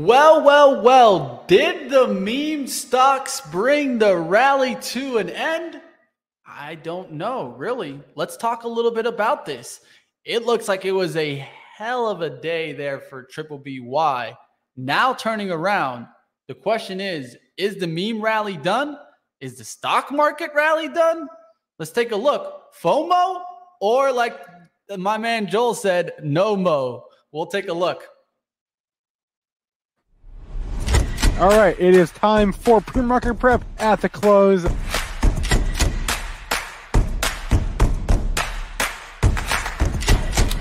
Well, well, well, did the meme stocks bring the rally to an end? I don't know, really. Let's talk a little bit about this. It looks like it was a hell of a day there for Triple BY. Now turning around, the question is is the meme rally done? Is the stock market rally done? Let's take a look. FOMO or like my man Joel said, no mo. We'll take a look. All right, it is time for pre-market prep at the close.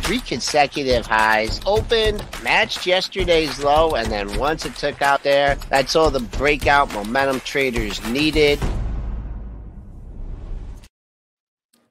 Three consecutive highs, opened, matched yesterday's low, and then once it took out there, that's all the breakout momentum traders needed.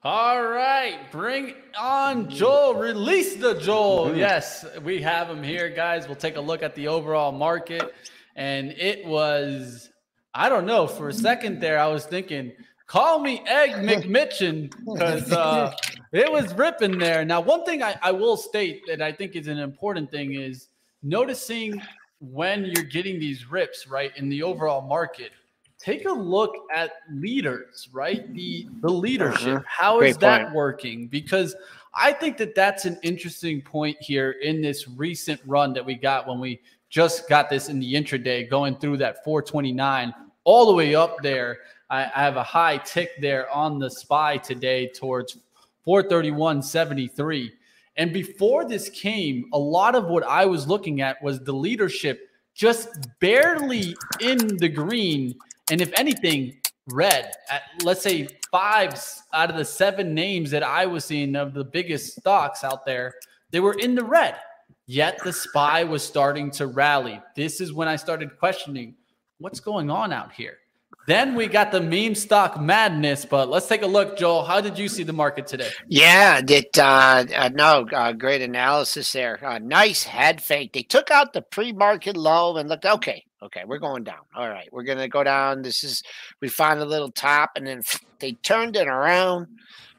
All right, bring on Joel. Release the Joel. Mm. Yes, we have him here, guys. We'll take a look at the overall market and it was I don't know. For a second there, I was thinking, call me Egg McMitchin because uh, it was ripping there. Now, one thing I, I will state that I think is an important thing is noticing when you're getting these rips right in the overall market. Take a look at leaders, right? The the leadership. Mhm. How is Great that point. working? Because I think that that's an interesting point here in this recent run that we got when we just got this in the intraday, going through that 429 all the way up there. I, I have a high tick there on the SPY today towards 431.73. And before this came, a lot of what I was looking at was the leadership just barely in the green. And if anything, red at let's say five out of the seven names that I was seeing of the biggest stocks out there, they were in the red. Yet the spy was starting to rally. This is when I started questioning what's going on out here. Then we got the meme stock madness, but let's take a look, Joel. How did you see the market today? Yeah, that uh, uh, no, uh, great analysis there. Uh, nice head fake. They took out the pre-market low and looked okay. Okay, we're going down. All right, we're gonna go down. This is we found a little top, and then they turned it around,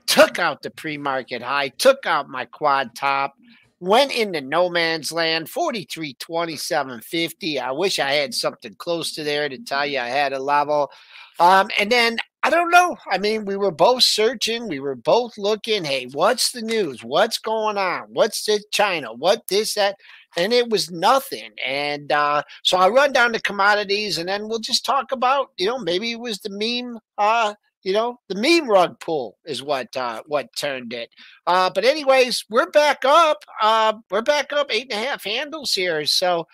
took out the pre-market high, took out my quad top, went into no man's land. Forty-three twenty-seven fifty. I wish I had something close to there to tell you I had a level. Um, and then I don't know. I mean, we were both searching. We were both looking. Hey, what's the news? What's going on? What's the China? What this, that? And it was nothing. And uh, so I run down to commodities and then we'll just talk about, you know, maybe it was the meme, uh, you know, the meme rug pull is what uh, what turned it. Uh, but anyways, we're back up. Uh, we're back up eight and a half handles here. So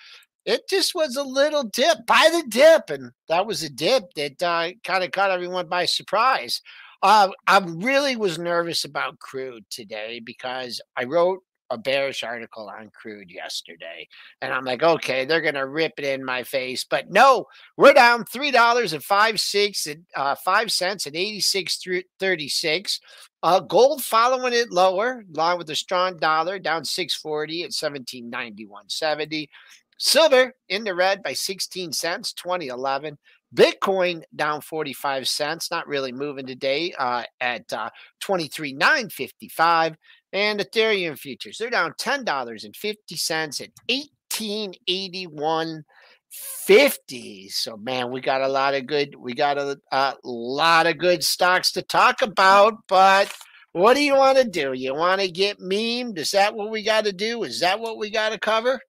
it just was a little dip buy the dip, and that was a dip that uh, kind of caught everyone by surprise. Uh, I really was nervous about crude today because I wrote a bearish article on crude yesterday, and I'm like, okay, they're gonna rip it in my face, but no, we're down three dollars and five six and uh, five cents at eighty six thirty six. Uh, gold following it lower, along with the strong dollar, down six forty at seventeen ninety one seventy. Silver in the red by 16 cents, 2011. Bitcoin down 45 cents, not really moving today uh, at uh, 23,955. And Ethereum futures, they're down $10.50 at 1881.50. So, man, we got a lot of good, we got a, a lot of good stocks to talk about, but what do you want to do? You want to get memed? Is that what we got to do? Is that what we got to cover?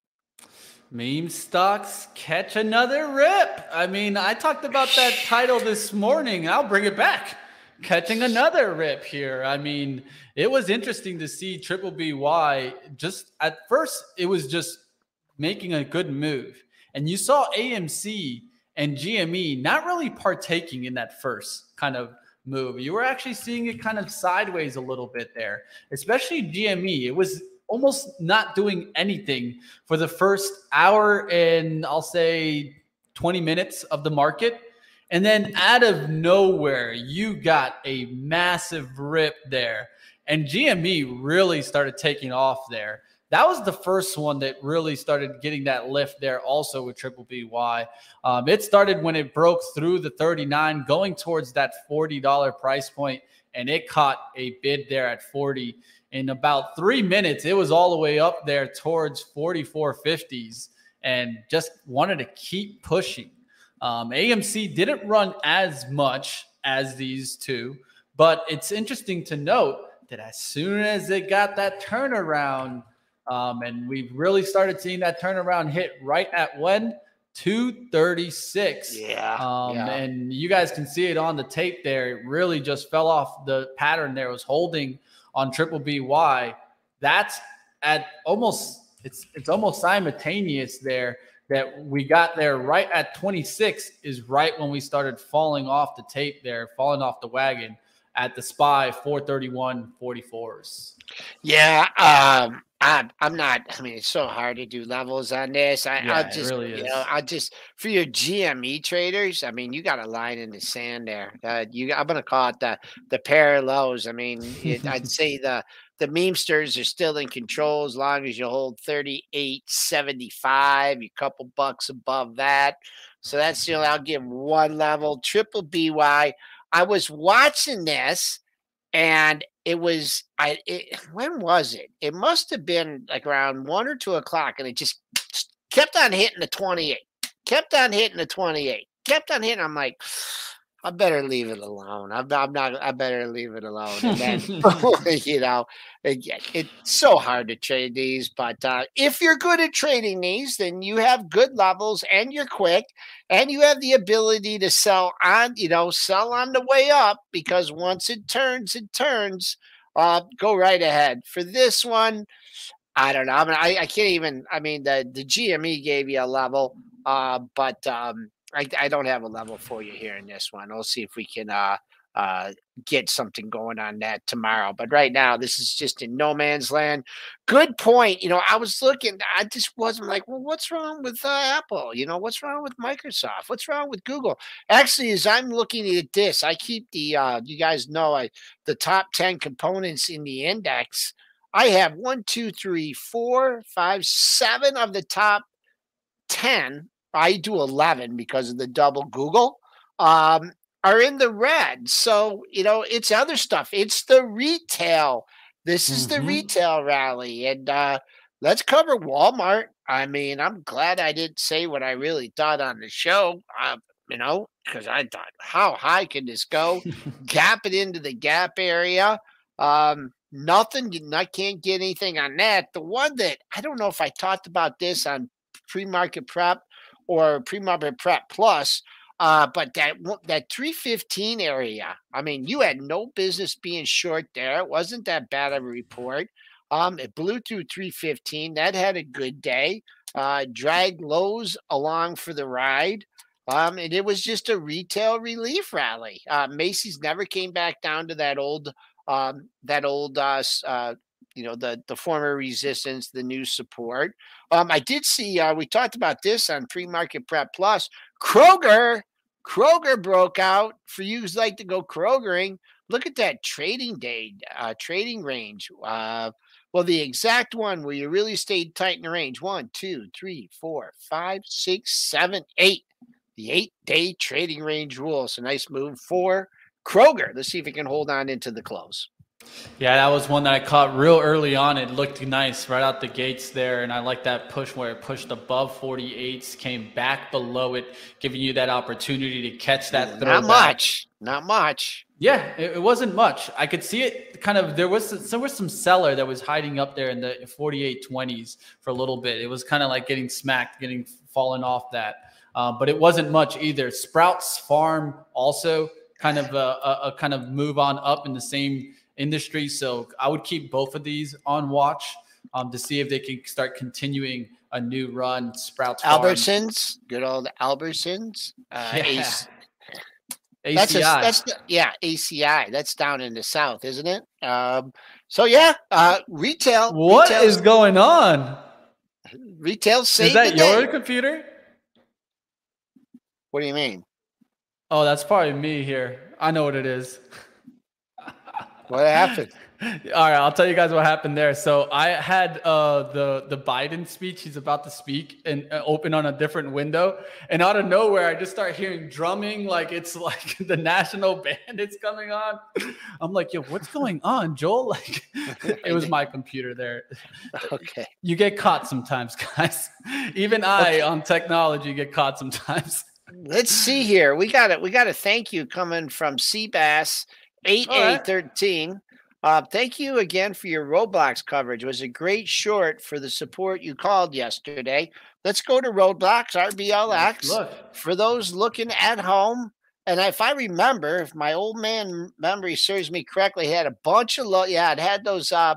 Meme stocks catch another rip. I mean, I talked about that title this morning. I'll bring it back. Catching another rip here. I mean, it was interesting to see Triple BY just at first, it was just making a good move. And you saw AMC and GME not really partaking in that first kind of move. You were actually seeing it kind of sideways a little bit there, especially GME. It was almost not doing anything for the first hour and I'll say 20 minutes of the market. And then out of nowhere, you got a massive rip there. And GME really started taking off there. That was the first one that really started getting that lift there, also with Triple BY. Um, it started when it broke through the 39, going towards that $40 price point, and it caught a bid there at 40. In about three minutes, it was all the way up there towards 44.50s and just wanted to keep pushing. Um, AMC didn't run as much as these two, but it's interesting to note that as soon as it got that turnaround, um, and we've really started seeing that turnaround hit right at when 236. Yeah, um, yeah. And you guys can see it on the tape there. It really just fell off the pattern there. It was holding on triple BY. That's at almost it's it's almost simultaneous there that we got there right at 26 is right when we started falling off the tape there, falling off the wagon at the SPY 431 44s. Yeah, um, I'm, I'm not. I mean, it's so hard to do levels on this. I, Yeah, I'll it just, really you know, I just for your GME traders. I mean, you got a line in the sand there. Uh, you, I'm gonna call it the the parallels. I mean, it, I'd say the the memesters are still in control as long as you hold 38.75. You couple bucks above that. So that's you know, I'll give one level. Triple BY. I was watching this and it was I it, when was it? It must have been like around one or two o'clock, and it just kept on hitting the 28, kept on hitting the 28, kept on hitting. I'm like, I better leave it alone. I'm, I'm not. I better leave it alone. And then you know, again, it's so hard to trade these. But uh, if you're good at trading these, then you have good levels, and you're quick, and you have the ability to sell on. You know, sell on the way up because once it turns, it turns. Uh, go right ahead for this one. I don't know. I mean, I, I can't even. I mean, the the GME gave you a level, uh, but um, I, I don't have a level for you here in this one. We'll see if we can uh, uh, get something going on that tomorrow. But right now, this is just in no man's land. Good point. You know, I was looking. I just wasn't like, well, what's wrong with uh, Apple? You know, what's wrong with Microsoft? What's wrong with Google? Actually, as I'm looking at this, I keep the. Uh, you guys know I the top ten components in the index. I have one, two, three, four, five, seven of the top 10. I do 11 because of the double Google, um, are in the red. So, you know, it's other stuff. It's the retail. This is the Mhm. retail rally. And uh, let's cover Walmart. I mean, I'm glad I didn't say what I really thought on the show, uh, you know, because I thought, how high can this go? gap it into the gap area. Um, nothing. I can't get anything on that. The one that I don't know if I talked about this on pre-market prep or pre-market prep plus, uh, but that that 315 area. I mean, you had no business being short there. It wasn't that bad of a report. Um, it blew through 315. That had a good day. Uh, dragged Lowe's along for the ride. Um, and it was just a retail relief rally. Uh, Macy's never came back down to that old, um, that old, uh, uh, you know, the the former resistance, the new support. Um, I did see. Uh, we talked about this on pre-market prep plus. Kroger, Kroger broke out for you who's like to go Krogering. Look at that trading day, uh, trading range. Uh, well, the exact one where you really stayed tight in the range. One, two, three, four, five, six, seven, eight the eight day trading range rule. So nice move for Kroger. Let's see if it can hold on into the close. Yeah, that was one that I caught real early on. It looked nice right out the gates there. And I like that push where it pushed above 48s, came back below it, giving you that opportunity to catch that throw. Not much. Not much. Yeah, it, it wasn't much. I could see it kind of there was there was some seller that was hiding up there in the 4820s for a little bit. It was kind of like getting smacked, getting fallen off that. Uh, but it wasn't much either. Sprouts Farm also kind of a, a, a kind of move on up in the same industry. So I would keep both of these on watch um, to see if they can start continuing a new run. Sprouts Albertsons, good old Albertsons. Uh, Yeah. ACI. That's a, that's the, yeah ACI. That's down in the south, isn't it? Um, So yeah, uh, retail. What retail, is going on? retail? Is saved that the day. your computer? What do you mean? Oh, that's probably me here. I know what it is. What happened? All right, I'll tell you guys what happened there. So I had uh, the the Biden speech. He's about to speak and uh, open on a different window, and out of nowhere, I just start hearing drumming, like it's like the national band is coming on. I'm like, yo, what's going on, Joel? Like, it was my computer there. Okay. You get caught sometimes, guys. Even I on technology get caught sometimes. Let's see here. We got it. We got a thank you coming from Seabass eight All right. eight thirteen. Uh, thank you again for your Roblox coverage. It was a great short for the support you called yesterday. Let's go to Roblox RBLX Look, for those looking at home. And if I remember, if my old man memory serves me correctly, he had a bunch of low. Yeah, it had those uh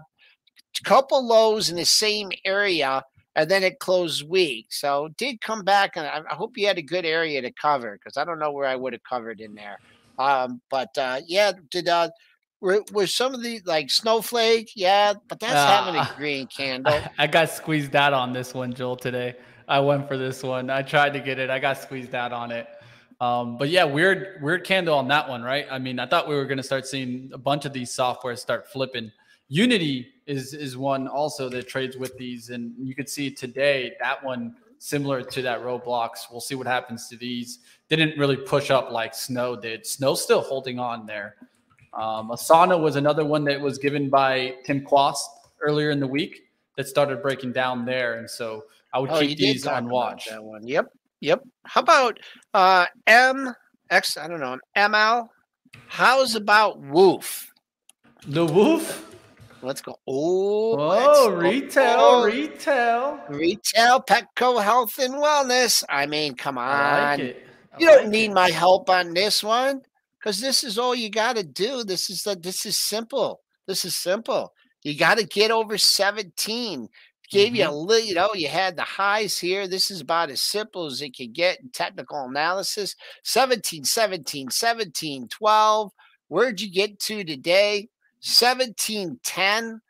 couple lows in the same area, and then it closed weak. So it did come back, and I, I hope you had a good area to cover because I don't know where I would have covered in there. Um, but uh, yeah, did uh, were, were some of the like snowflake? Yeah, but that's having a Ah. green candle. I, I got squeezed out on this one, Joel. Today, I went for this one. I tried to get it. I got squeezed out on it. Um, but yeah, weird, weird candle on that one, right? I mean, I thought we were going to start seeing a bunch of these softwares start flipping. Unity is is one also that trades with these, and you could see today that one similar to that Roblox. We'll see what happens to these. Didn't really push up like Snow did. Snow still holding on there. Um, Asana was another one that was given by Tim Quast earlier in the week that started breaking down there, and so I would Oh, keep these on watch. That one. Yep. Yep. How about uh M X I don't know, ML? How's about Woof? The Woof. Let's go. Oh, Oh, retail, oh, retail. retail, Petco Health and Wellness. I mean, come on. I like it. You don't like need it. my help on this one because this is all you got to do. This is the, this is simple. This is simple. You got to get over 17. Gave you a Mm-hmm. little, you know, you had the highs here. This is about as simple as it could get in technical analysis. 17, 17, 17, 12. Where'd you get to today? 17, 10.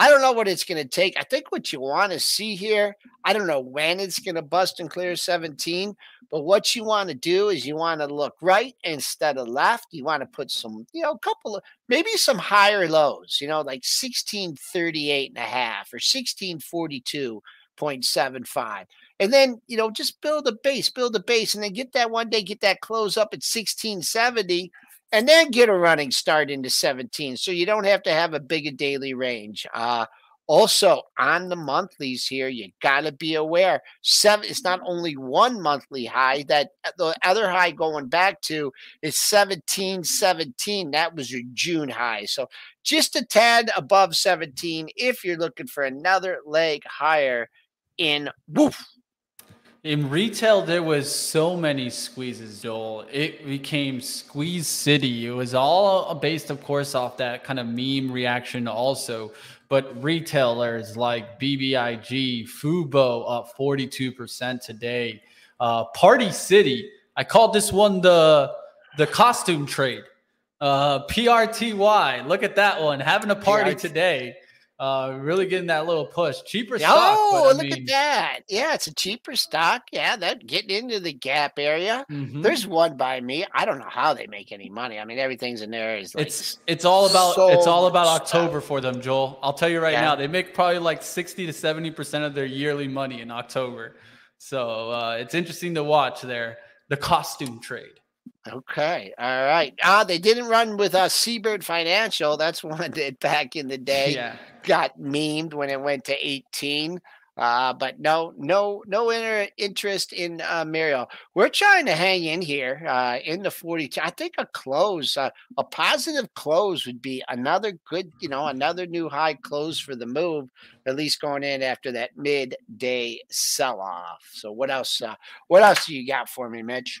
I don't know what it's going to take. I think what you want to see here, I don't know when it's going to bust and clear 17, but what you want to do is you want to look right instead of left. You want to put some, you know, a couple of maybe some higher lows, you know, like 1638 and a half or 1642.75. And then, you know, just build a base, build a base, and then get that one day, get that close up at 1670 and then get a running start into 17 so you don't have to have a big daily range uh also on the monthlies here you got to be aware seven it's not only one monthly high that uh, the other high going back to is 17 17 that was your june high so just a tad above 17 if you're looking for another leg higher in woof In retail, there was so many squeezes, Joel. It became squeeze city. It was all based, of course, off that kind of meme reaction, also. But retailers like BBIG, Fubo up 42% today. Uh, Party City, I called this one the the costume trade. Uh, PRTY, look at that one, having a party PRT. today. Uh, really getting that little push. Cheaper stock. oh look mean- at that yeah it's a cheaper stock yeah that getting into the gap area Mhm. There's one by me. I don't know how they make any money. I mean, everything's in there is like It's it's all about so it's all about much stuff. October for them, Joel. I'll tell you right Yeah. now, they make probably like sixty to seventy percent of their yearly money in October. So uh, it's interesting to watch there. The costume trade. Okay. All right. Ah, they didn't run with uh, Siebert Financial. That's one that back in the day Yeah. got memed when it went to 18. Uh, but no, no, no inter- interest in uh, Muriel. We're trying to hang in here uh, in the 42. I think a close, uh, a positive close would be another good, you know, another new high close for the move, at least going in after that midday sell off. So what else? Uh, what else do you got for me, Mitch?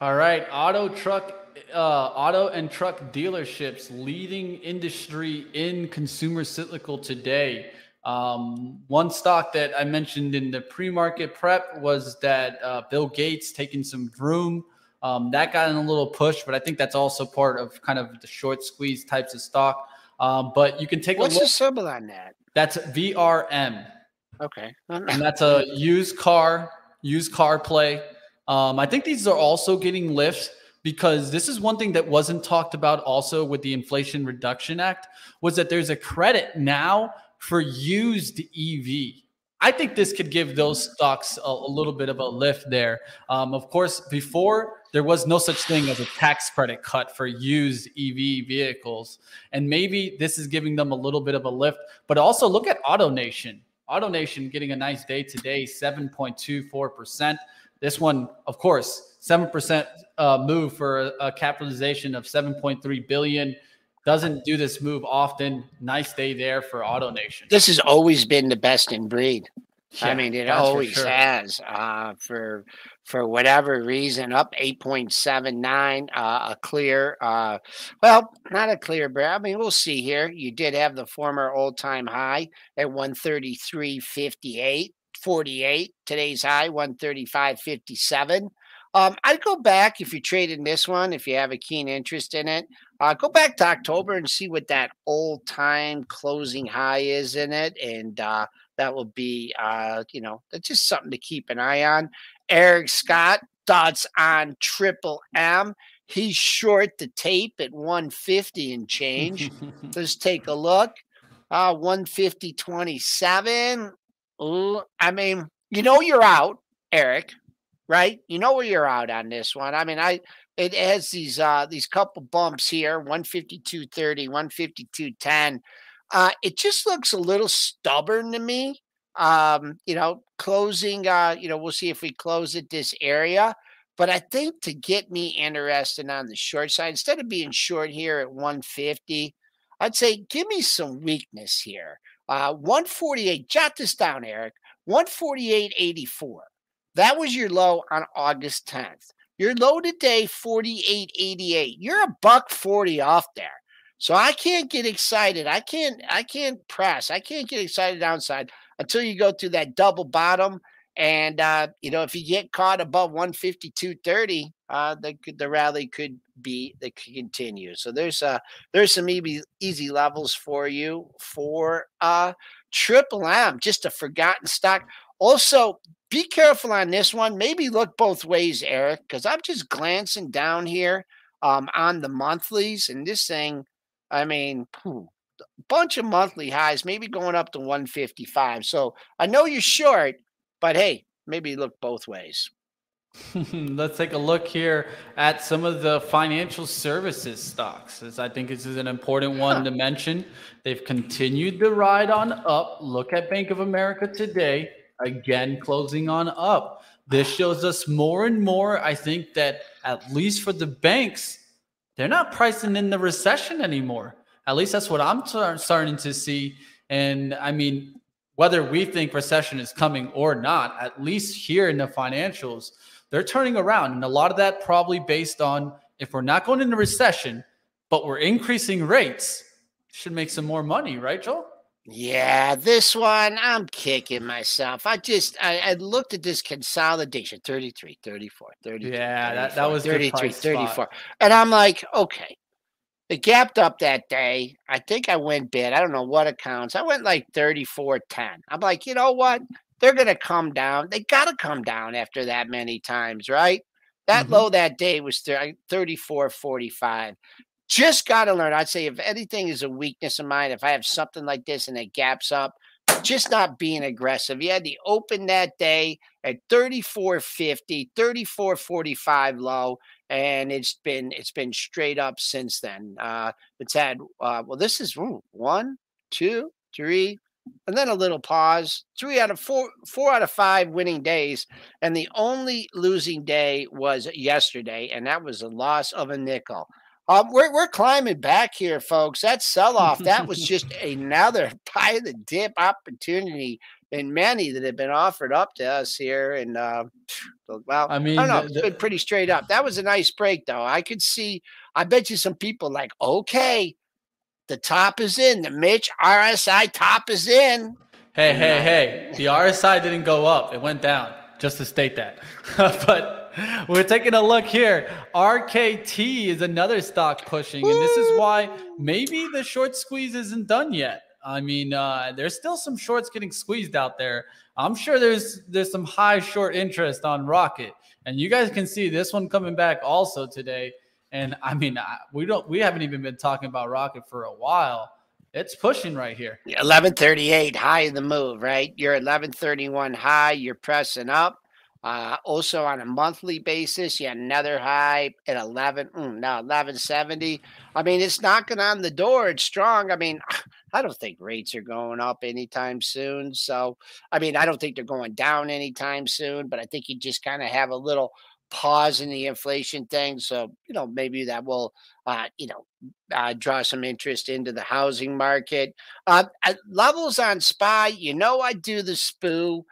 All right, auto truck, uh, auto and truck dealerships leading industry in consumer cyclical today. Um, one stock that I mentioned in the pre-market prep was that uh, Bill Gates taking some Vroom. Um, that got in a little push, but I think that's also part of kind of the short squeeze types of stock. Um, but you can take What's a look. the symbol on that? That's VRM, Okay. and that's a used car, used car play. Um, I think these are also getting lifts because this is one thing that wasn't talked about also with the Inflation Reduction Act was that there's a credit now for used EV. I think this could give those stocks a, a little bit of a lift there. Um, of course, before there was no such thing as a tax credit cut for used EV vehicles. And maybe this is giving them a little bit of a lift. But also look at AutoNation. AutoNation getting a nice day today, 7.24%. This one, of course, 7% uh, move for a, a capitalization of 7.3 billion. Doesn't do this move often. Nice day there for AutoNation. This has always been the best in breed. I mean, it always sure. has. Uh, for for whatever reason, up eight point seven nine. Uh, a clear, uh, well, not a clear, but I mean, we'll see here. You did have the former old time high at one thirty three fifty eight. 48 today's high 135.57. um, i'd go back if you're trading this one if you have a keen interest in it uh, go back to october and see what that old time closing high is in it and uh, that will be uh you know that's just something to keep an eye on. Eric scott thoughts on triple m? He's short the tape at 150 and change. Let's take a look. Uh 150 27 Ooh, i mean you know you're out eric right? You know where you're out on this one. I mean i it has these uh these couple bumps here 152.30 152.10 uh it just looks a little stubborn to me. Um you know closing uh you know we'll see if we close at this area but i think to get me interested on the short side instead of being short here at 150 i'd say give me some weakness here uh 148 jot this down eric 148.84 that was your low on august 10th your low today 48.88 you're a buck 40 off there so I can't get excited. I can't I can't press. I can't get excited downside until you go through that double bottom. And uh, you know, if you get caught above 152.30, uh, the the rally could be that could continue. So there's uh there's some easy easy levels for you for uh triple M, just a forgotten stock. Also, be careful on this one. Maybe look both ways, Eric, because I'm just glancing down here um on the monthlies, and this thing I mean, phew, bunch of monthly highs, maybe going up to 155. So I know you're short, but hey, maybe look both ways. Let's take a look here at some of the financial services stocks, as I think this is an important one to mention. They've continued the ride on up. Look at Bank of America today, again closing on up. This shows us more and more, I think, that at least for the banks, they're not pricing in the recession anymore. At least that's what I'm tar- starting to see. And I mean, whether we think recession is coming or not, at least here in the financials, they're turning around. And a lot of that probably based on if we're not going into recession, but we're increasing rates, should make some more money, right, Joel? Yeah, this one, I'm kicking myself. I just, I, I looked at this consolidation 33, 34, 33. Yeah, that- that was good 33, 34. spot. And I'm like, okay. It gapped up that day. I think I went bid. I don't know what accounts. I went like 34 10. I'm like, you know what? They're going to come down. They got to come down after that many times, right? That Mhm. low that day was 34 45 just got to learn. I'd say if anything is a weakness of mine, if I have something like this and it gaps up, just not being aggressive. You had the open that day at 34.50, 34.45 low, and it's been it's been straight up since then. Uh, it's had uh, well, this is ooh, one, two, three, and then a little pause. Three out of four, four out of five winning days, and the only losing day was yesterday, and that was a loss of a nickel. Um, we're we're climbing back here, folks. That sell off that was just another pie the dip opportunity and many that have been offered up to us here. And uh, well, I mean, I don't know, the, it's been pretty straight up. That was a nice break, though. I could see. I bet you some people like, okay, the top is in. The Mitch RSI top is in. Hey, hey, hey! The RSI didn't go up; it went down. Just to state that, but we're taking a look here. RKT is another stock pushing, and this is why maybe the short squeeze isn't done yet. I mean, uh, there's still some shorts getting squeezed out there. I'm sure there's there's some high short interest on Rocket, and you guys can see this one coming back also today. And I mean, we don't we haven't even been talking about Rocket for a while. It's pushing right here. 1138 high in the move, right? You're 1131 high. You're pressing up. Uh, also on a monthly basis, you had another high at 11, mm, now 1170. I mean, it's knocking on the door. It's strong. I mean, I don't think rates are going up anytime soon. So, I mean, I don't think they're going down anytime soon, but I think you just kind of have a little pause in the inflation thing. So, you know, maybe that will, uh, you know, uh, draw some interest into the housing market. Uh, levels on SPY, you know, I do the SPOO.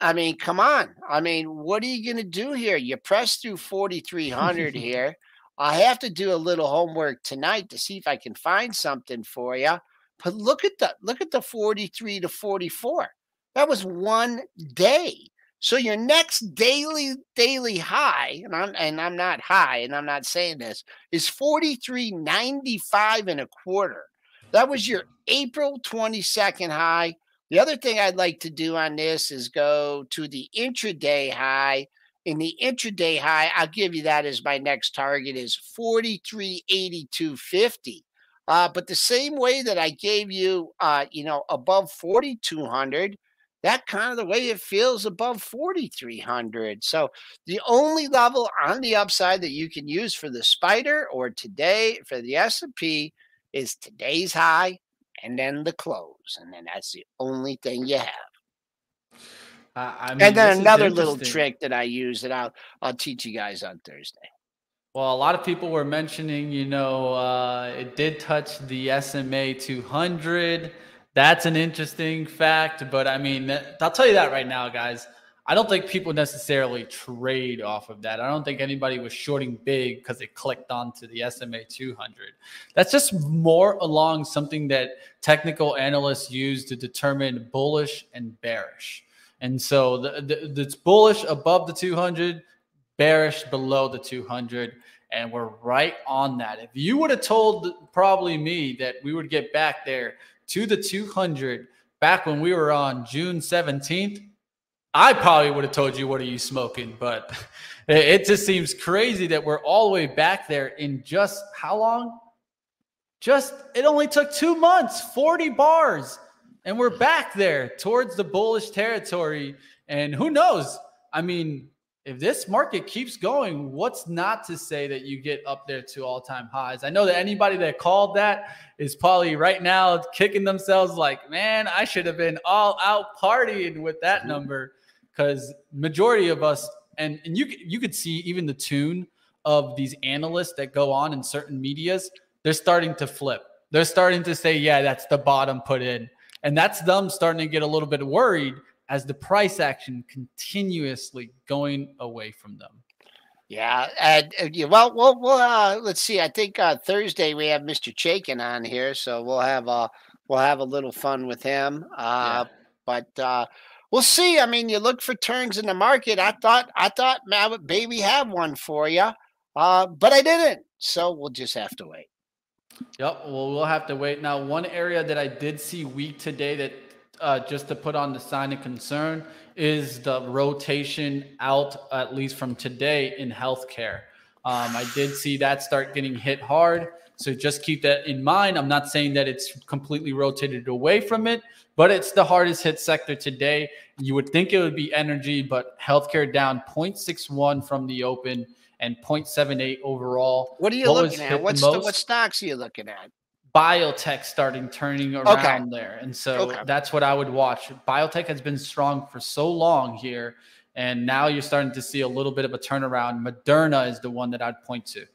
I mean, come on. I mean, what are you going to do here? You press through 4,300 here. I have to do a little homework tonight to see if I can find something for you. But look at the look at the 43 to 44. That was one day. So your next daily daily high, and I'm and I'm not high, and I'm not saying this, is 43.95 and a quarter. That was your April 22nd high. The other thing I'd like to do on this is go to the intraday high. In the intraday high, I'll give you that as my next target is 43.8250. Uh, but the same way that I gave you, uh, you know, above 4,200, that kind of the way it feels above 4,300. So the only level on the upside that you can use for the spider or today for the S&P is today's high and then the close. And then that's the only thing you have. Uh, I mean, and then another little trick that I use that I'll I'll teach you guys on Thursday. Well, a lot of people were mentioning, you know, uh, it did touch the SMA 200. That's an interesting fact. But I mean, I'll tell you that right now, guys. I don't think people necessarily trade off of that. I don't think anybody was shorting big because it clicked onto the SMA 200. That's just more along something that technical analysts use to determine bullish and bearish. And so the, the, it's bullish above the 200, bearish below the 200 and we're right on that. If you would have told probably me that we would get back there to the 200 back when we were on June 17th, I probably would have told you, What are you smoking? But it just seems crazy that we're all the way back there in just how long? Just it only took two months, 40 bars, and we're back there towards the bullish territory. And who knows? I mean, if this market keeps going, what's not to say that you get up there to all time highs? I know that anybody that called that is probably right now kicking themselves like, man, I should have been all out partying with that number because majority of us, and, and you, you could see even the tune of these analysts that go on in certain medias, they're starting to flip. They're starting to say, yeah, that's the bottom put in. And that's them starting to get a little bit worried as the price action continuously going away from them. Yeah, and uh, yeah, well, well, well. Uh, let's see. I think uh, Thursday we have Mr. Chaikin on here, so we'll have uh we'll have a little fun with him. Uh, yeah. But uh, we'll see. I mean, you look for turns in the market. I thought I thought baby have one for you, uh, but I didn't. So we'll just have to wait. Yep. Well, we'll have to wait. Now, one area that I did see weak today that uh, just to put on the sign of concern is the rotation out, at least from today, in healthcare. Um, I did see that start getting hit hard. So just keep that in mind. I'm not saying that it's completely rotated away from it, but it's the hardest hit sector today. You would think it would be energy, but healthcare down 0.61 from the open and 0.78 overall. What are you looking at? What's the, what stocks are you looking at? Biotech starting turning around okay. there. And so okay. that's what I would watch. Biotech has been strong for so long here. And now you're starting to see a little bit of a turnaround. Moderna is the one that I'd point to.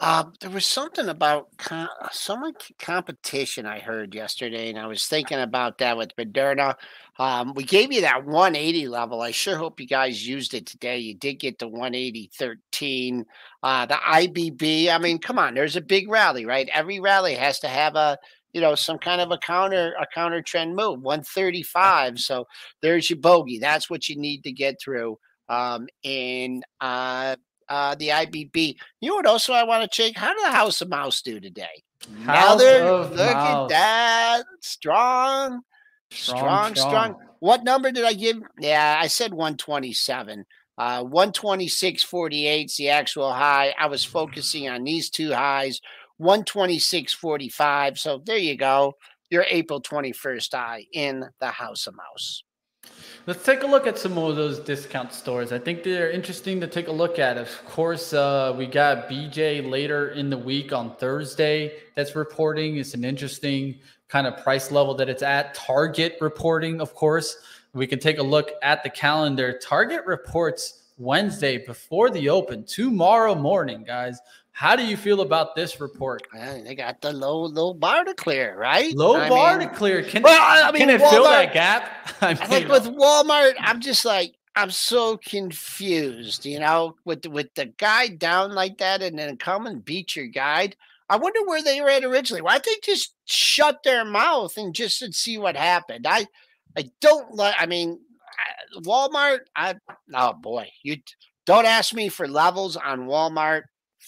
Um, there was something about com- some competition I heard yesterday, and I was thinking about that with Moderna. Um, we gave you that 180 level. I sure hope you guys used it today. You did get the 180 13. Uh, the IBB. I mean, come on, there's a big rally, right? Every rally has to have a you know some kind of a counter a counter trend move 135 so there's your bogey that's what you need to get through um and uh uh, the IBB. You know what? Also, I want to check. How did the House of Mouse do today? House of look Mouse. at that, strong, strong, strong, strong. What number did I give? Yeah, I said 127. Uh, 126.48 is the actual high. I was focusing on these two highs, 126.45. So there you go. Your April 21st high in the House of Mouse. Let's take a look at some more of those discount stores. I think they're interesting to take a look at. Of course, uh, we got BJ later in the week on Thursday that's reporting. It's an interesting kind of price level that it's at. Target reporting, of course. We can take a look at the calendar. Target reports Wednesday before the open, tomorrow morning, guys. How do you feel about this report? Well, they got the low low bar to clear, right? Low I bar mean, to clear. Can, well, I mean, can it fill that gap? I I think with Walmart, I'm just like I'm so confused. You know, with the- with the guide down like that, and then come and beat your guide. I wonder where they were at originally. Why don't they just shut their mouth and just to see what happened? I I don't like. I mean, Walmart. I oh boy, you don't ask me for levels on Walmart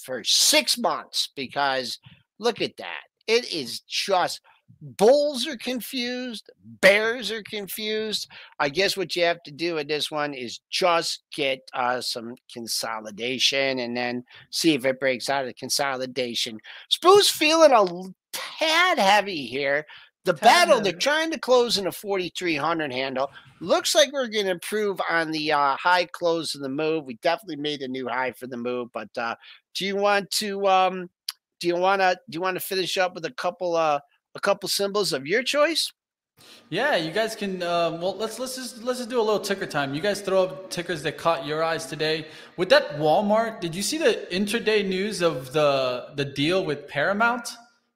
for six months because look at that. It is just bulls are confused, bears are confused. I guess what you have to do with this one is just get uh, some consolidation and then see if it breaks out of the consolidation. Spoo's feeling a tad heavy here. The Tad battle, they're trying to close in a 4,300 handle. Looks like we're going to improve on the uh, high close of the move. We definitely made a new high for the move, but uh, do you want to um, do you want to do you want to finish up with a couple uh a couple symbols of your choice? Yeah, you guys can. Uh, well, let's let's just let's just do a little ticker time. You guys throw up tickers that caught your eyes today. With that Walmart, did you see the intraday news of the the deal with Paramount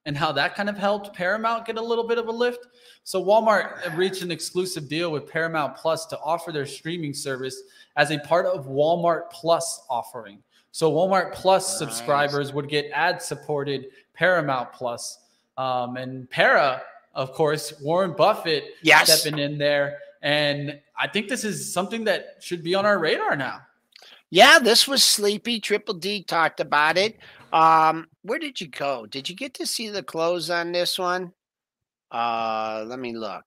and how that kind of helped Paramount get a little bit of a lift? So Walmart reached an exclusive deal with Paramount Plus to offer their streaming service as a part of Walmart Plus offering. So Walmart Plus Nice. subscribers would get ad supported Paramount Plus. Um, and Para, of course, Warren Buffett Yes. stepping in there. And I think this is something that should be on our radar now. Yeah, this was sleepy. Triple D talked about it. Um, where did you go? Did you get to see the close on this one? Uh, let me look.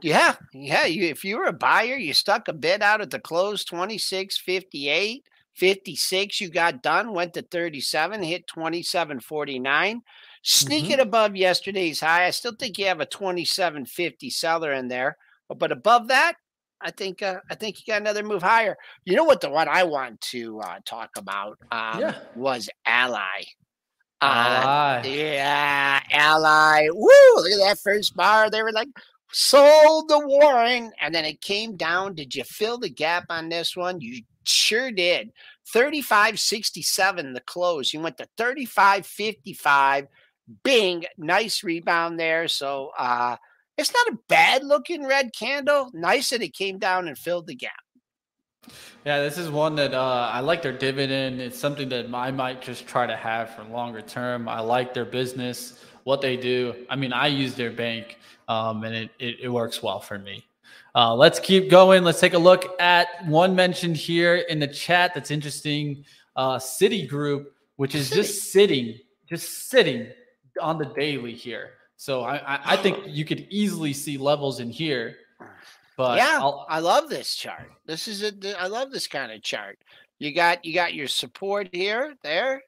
Yeah, yeah. You, if you were a buyer, you stuck a bid out at the close 26, 58, 56. You got done, went to 37, hit 27, 49. Sneak it above yesterday's high. I still think you have a 27.50 seller in there, but above that, I think uh, I think you got another move higher. You know what? The one I want to uh, talk about um, Yeah. was Ally. Uh, Ally. yeah, Ally. Woo! Look at that first bar. They were like sold the Warren, and then it came down. Did you fill the gap on this one? You sure did. 35.67 the close. You went to 35.55. Bing, nice rebound there. So uh it's not a bad looking red candle. Nice that it came down and filled the gap. Yeah, this is one that uh, I like their dividend. It's something that I might just try to have for longer term. I like their business, what they do. I mean, I use their bank, um, and it, it, it works well for me. Uh, let's keep going. Let's take a look at one mentioned here in the chat that's interesting. Uh, Citigroup, which is just sitting, just sitting on the daily here. So I, I, I think you could easily see levels in here. But yeah, I'll, I love this chart. This is a I love this kind of chart. You got you got your support here, there,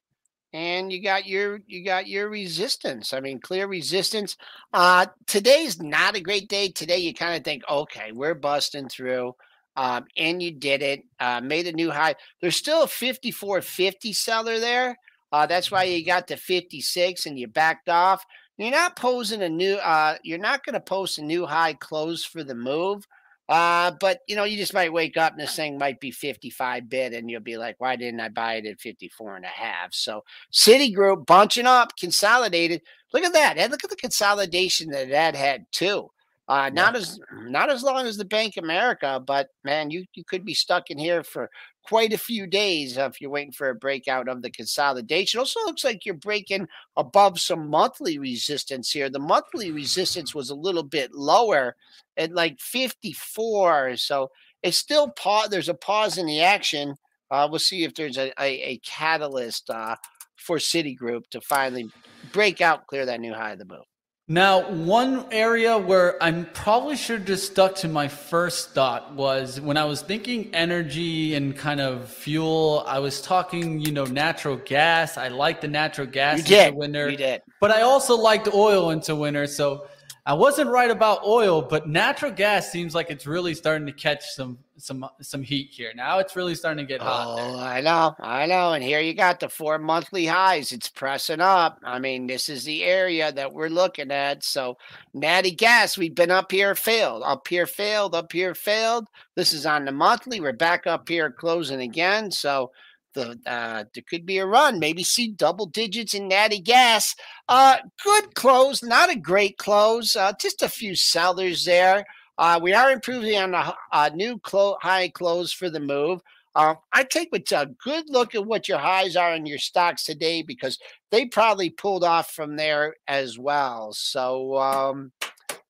and you got your you got your resistance. I mean, clear resistance. Uh today's not a great day. Today you kind of think, okay, we're busting through. Um, and you did it, uh, made a new high. There's still a 54.50 seller there. Uh, that's why you got to 56 and you backed off. You're not posing a new uh you're not going to post a new high close for the move. Uh, but you know, you just might wake up and this thing might be 55 bid and you'll be like, why didn't I buy it at 54 and a half? So Citigroup bunching up, consolidated. Look at that. And look at the consolidation that that had too. Uh, not yeah. as not as long as the Bank America, but man, you you could be stuck in here for quite a few days if you're waiting for a breakout of the consolidation. Also, looks like you're breaking above some monthly resistance here. The monthly resistance was a little bit lower at like 54, so it's still pause. There's a pause in the action. Uh, we'll see if there's a, a, a catalyst uh, for Citigroup to finally break out, clear that new high of the move. Now, one area where I'm probably should have just stuck to my first thought was when I was thinking energy and kind of fuel. I was talking, you know, natural gas. I like the natural gas you did. into winter, you did. but I also liked oil into winter. So I wasn't right about oil, but natural gas seems like it's really starting to catch some some some heat here. Now it's really starting to get hot. Oh, there. I know, I know. And here you got the four monthly highs. It's pressing up. I mean, this is the area that we're looking at. So natty gas, we've been up here, failed, up here, failed, up here, failed. This is on the monthly. We're back up here closing again. So the uh, there could be a run. Maybe see double digits in Natty Gas. Uh, good close, not a great close. Uh, just a few sellers there. Uh, we are improving on the uh, new clo- high close for the move. Uh, I take a good look at what your highs are in your stocks today because they probably pulled off from there as well. So um,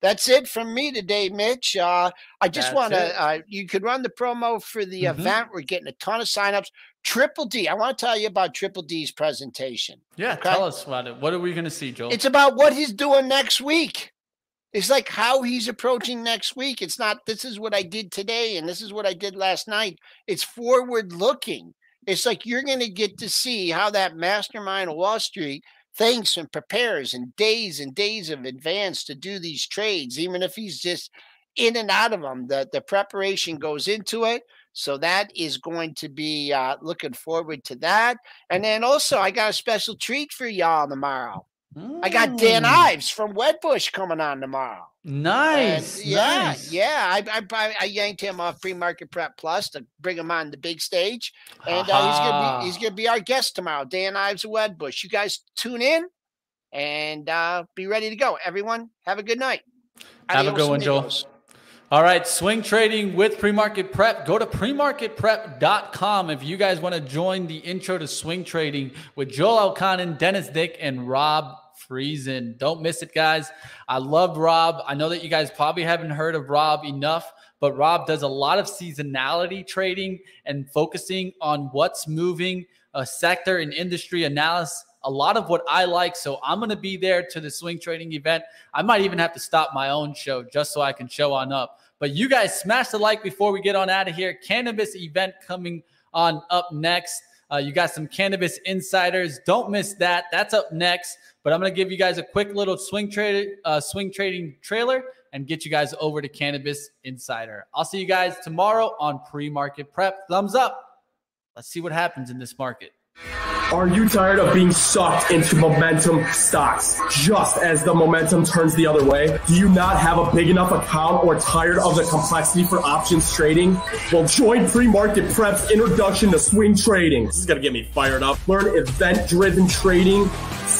that's it from me today, Mitch. Uh, I just want to, uh, you could run the promo for the mm-hmm. event. We're getting a ton of signups. Triple D, I want to tell you about Triple D's presentation. Yeah, okay? tell us about it. What are we going to see, Joel? It's about what he's doing next week. It's like how he's approaching next week. It's not, this is what I did today and this is what I did last night. It's forward looking. It's like you're going to get to see how that mastermind of Wall Street thinks and prepares and days and days of advance to do these trades, even if he's just in and out of them. The, the preparation goes into it. So that is going to be uh, looking forward to that. And then also, I got a special treat for y'all tomorrow. Mm. I got Dan mm. Ives from Wedbush coming on tomorrow. Nice. And yeah, nice. yeah. I, I, I yanked him off Pre Market Prep Plus to bring him on the big stage, and uh, he's gonna be he's gonna be our guest tomorrow. Dan Ives of Wedbush. You guys tune in and uh, be ready to go. Everyone, have a good night. Have Adios a good one, Joel. All right, swing trading with pre-market prep. Go to premarketprep.com if you guys want to join the intro to swing trading with Joel Elconin, Dennis Dick, and Rob Friesen. Don't miss it, guys. I love Rob. I know that you guys probably haven't heard of Rob enough, but Rob does a lot of seasonality trading and focusing on what's moving, a sector and industry analysis a lot of what I like. So I'm going to be there to the swing trading event. I might even have to stop my own show just so I can show on up. But you guys smash the like before we get on out of here. Cannabis event coming on up next. Uh, you got some cannabis insiders. Don't miss that. That's up next. But I'm going to give you guys a quick little swing trade, uh, swing trading trailer, and get you guys over to Cannabis Insider. I'll see you guys tomorrow on Pre Market Prep. Thumbs up. Let's see what happens in this market. Are you tired of being sucked into momentum stocks just as the momentum turns the other way? Do you not have a big enough account or tired of the complexity for options trading? Well, join pre-market prep's introduction to swing trading. This is going to get me fired up. Learn event driven trading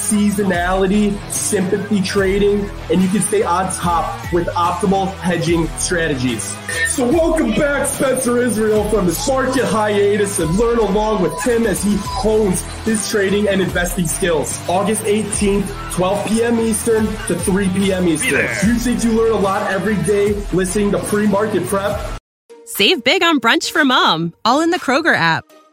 seasonality, sympathy trading, and you can stay on top with optimal hedging strategies. So welcome back, Spencer Israel from the market hiatus and learn along with Tim as he hones his trading and investing skills. August 18th, 12 p.m. Eastern to 3 p.m. Eastern. You think you learn a lot every day listening to pre-market prep? Save big on brunch for mom, all in the Kroger app.